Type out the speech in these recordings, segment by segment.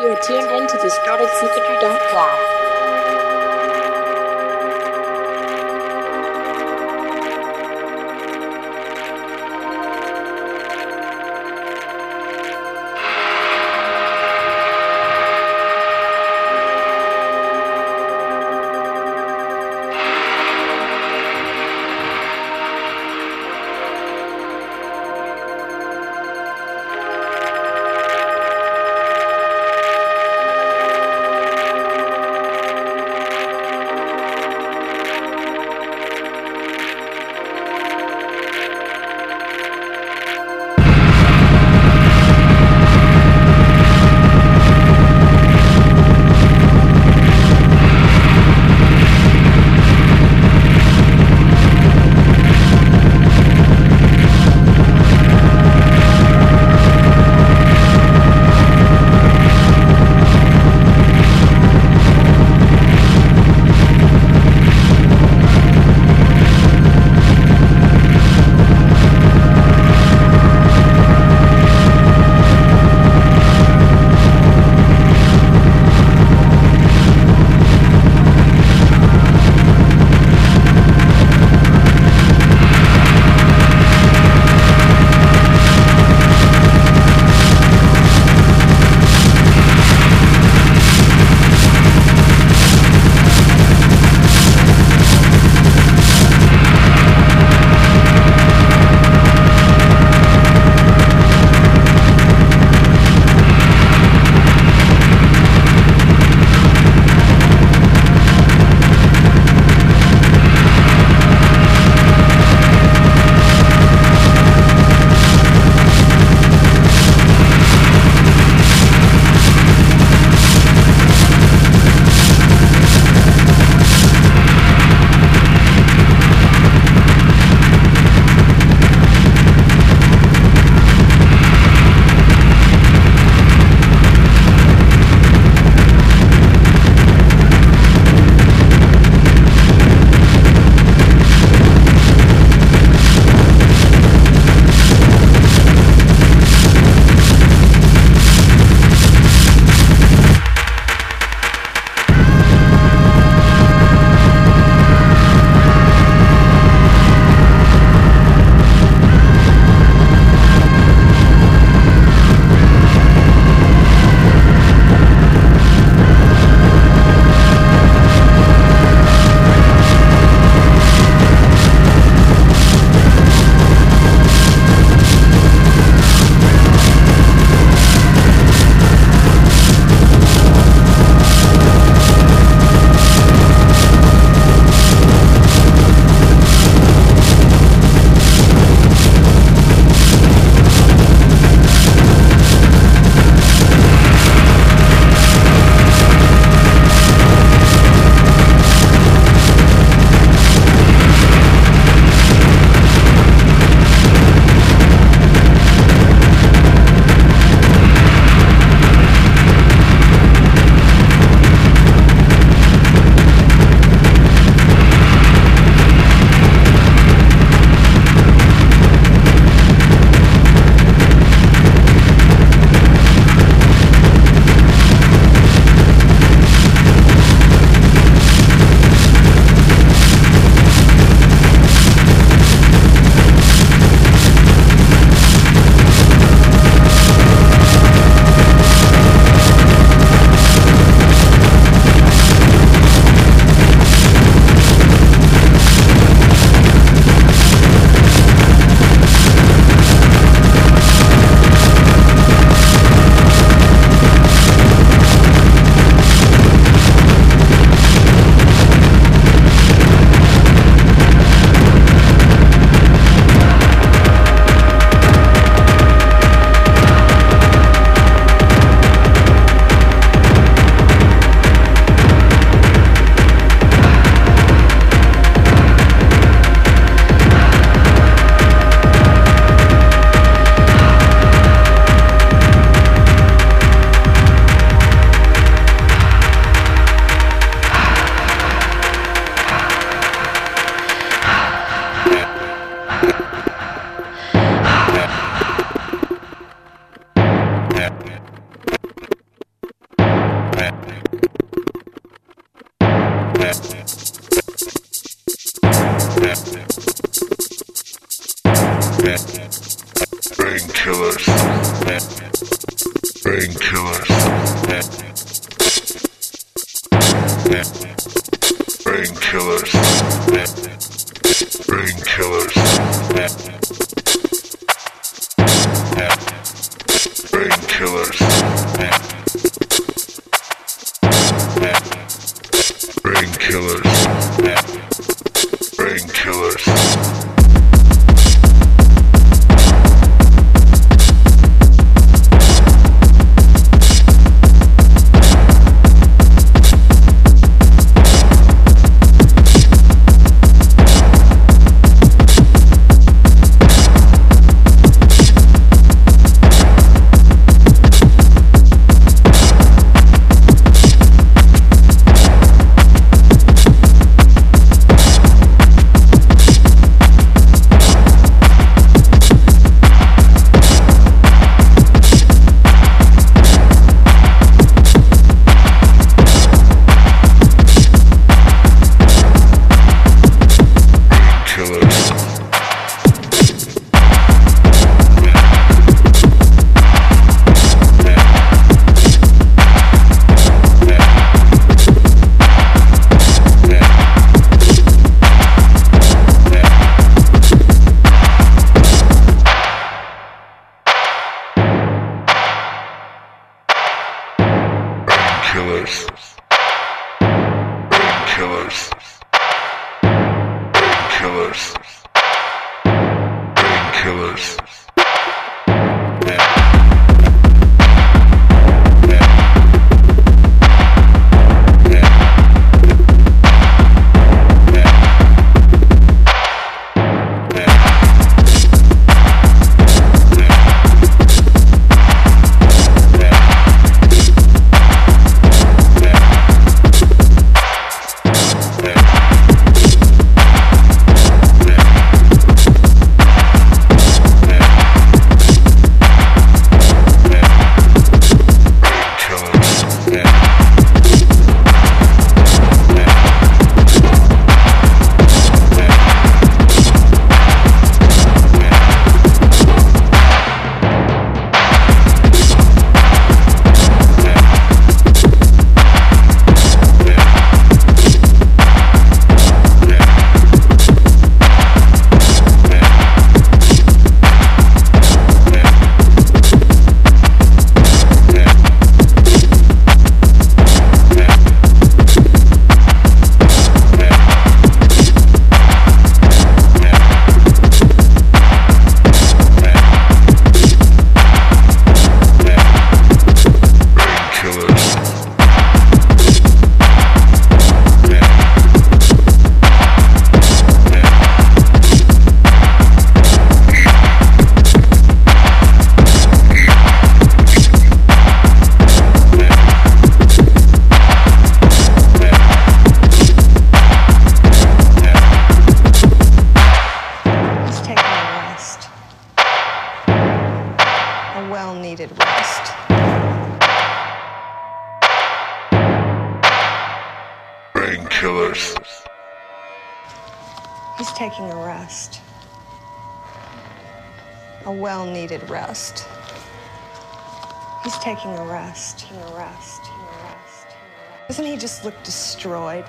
You are tuned into distortedcircuitry.com. Painkillers.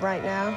Right now?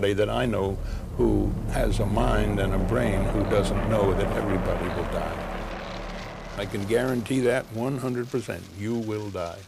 That I know who has a mind and a brain who doesn't know that everybody will die. I can guarantee that 100%. You will die.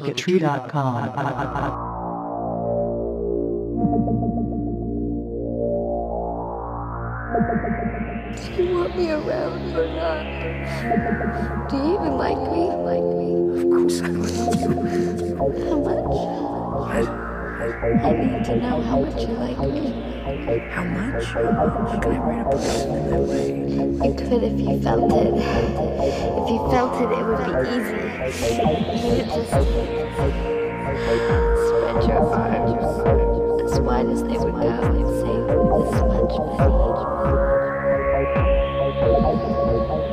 distortedcircuitry.com. Do you want me around or not? Do you even like me? Like me? Of course I like you. How much? I, I need to know how much you like me. how much? How can I write a person in that way? You could if you felt it. If you felt it, it would be easy. You would just spread your arms as wide as they would go and say, this much, baby.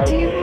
Do you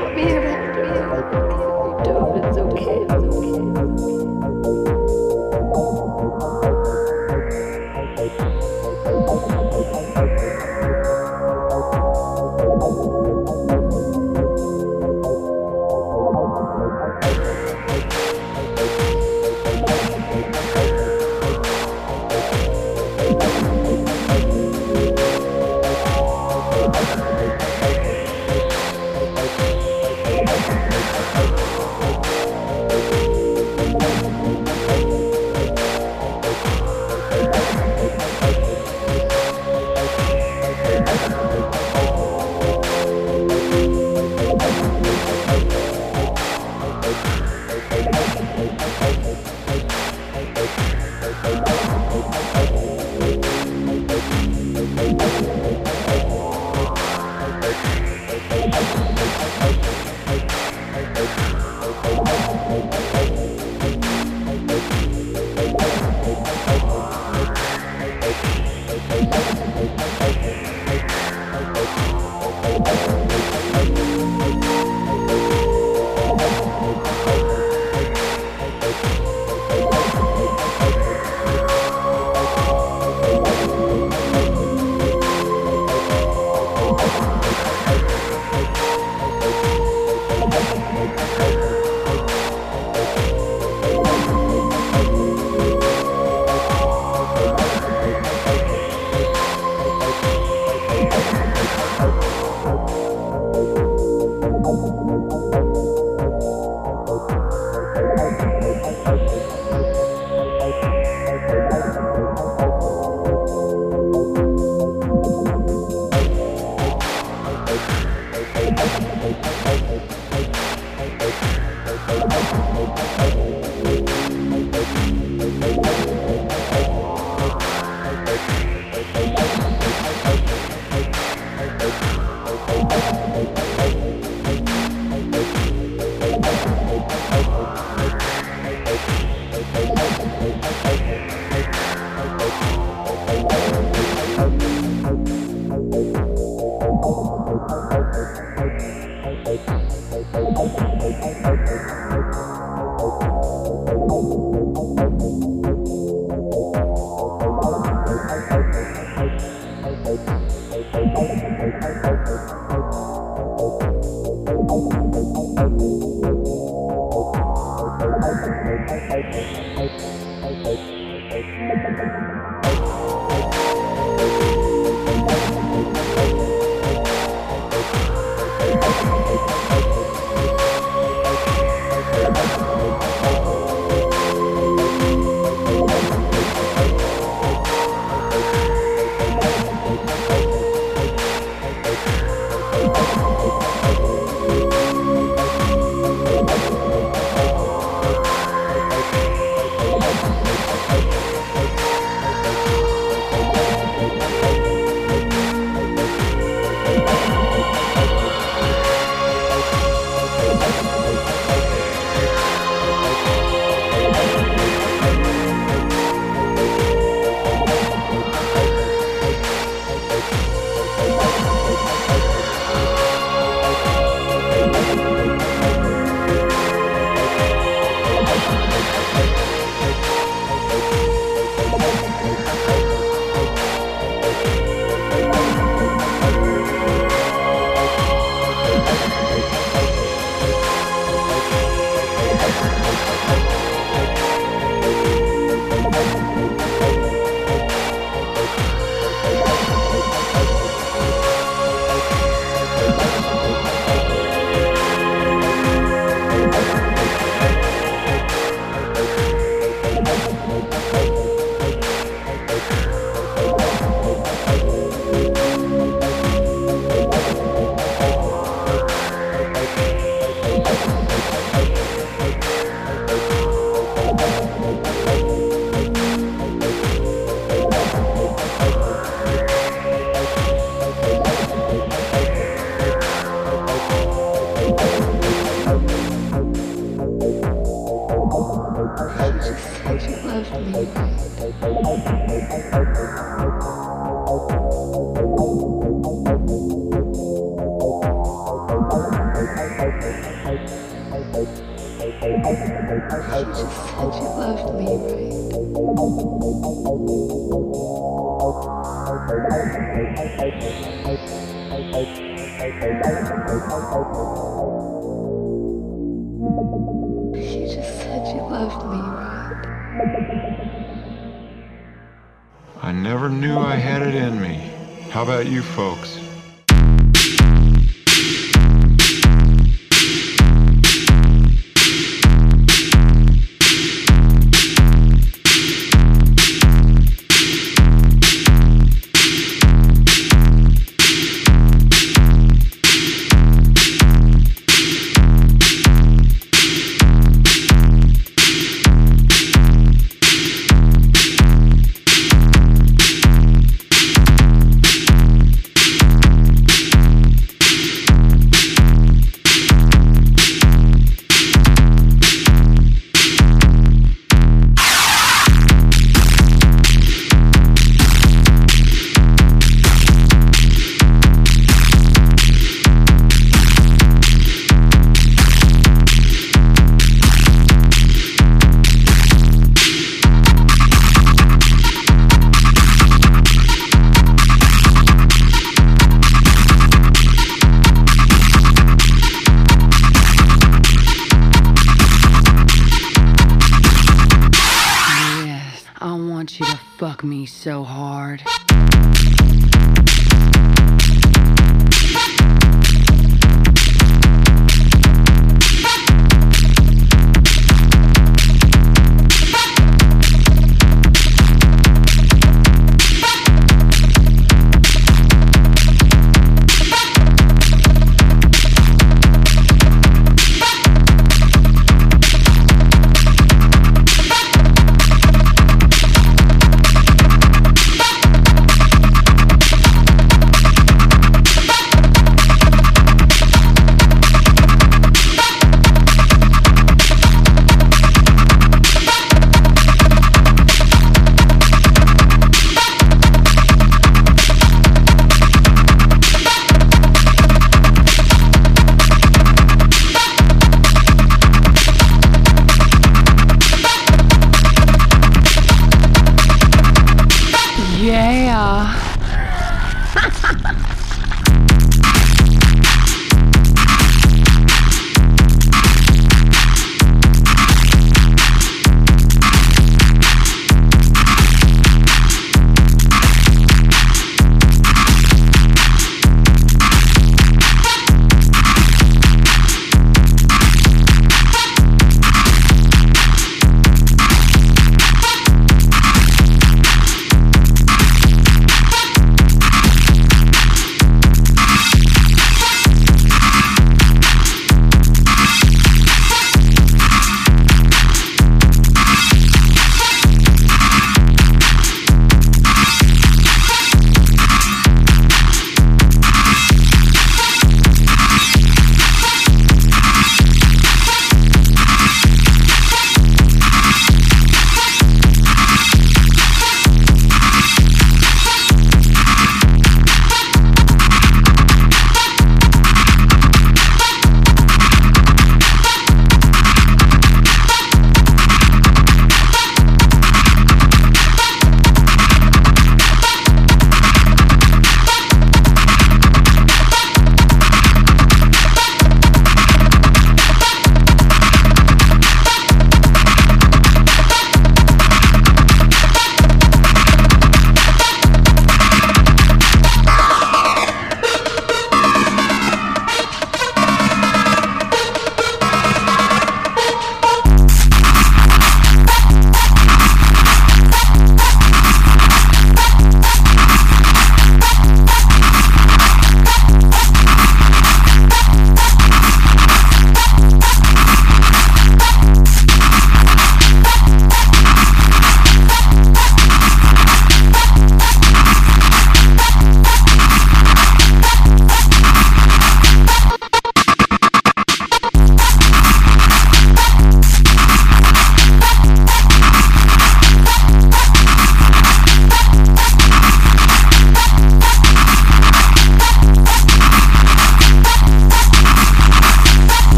How about you folks?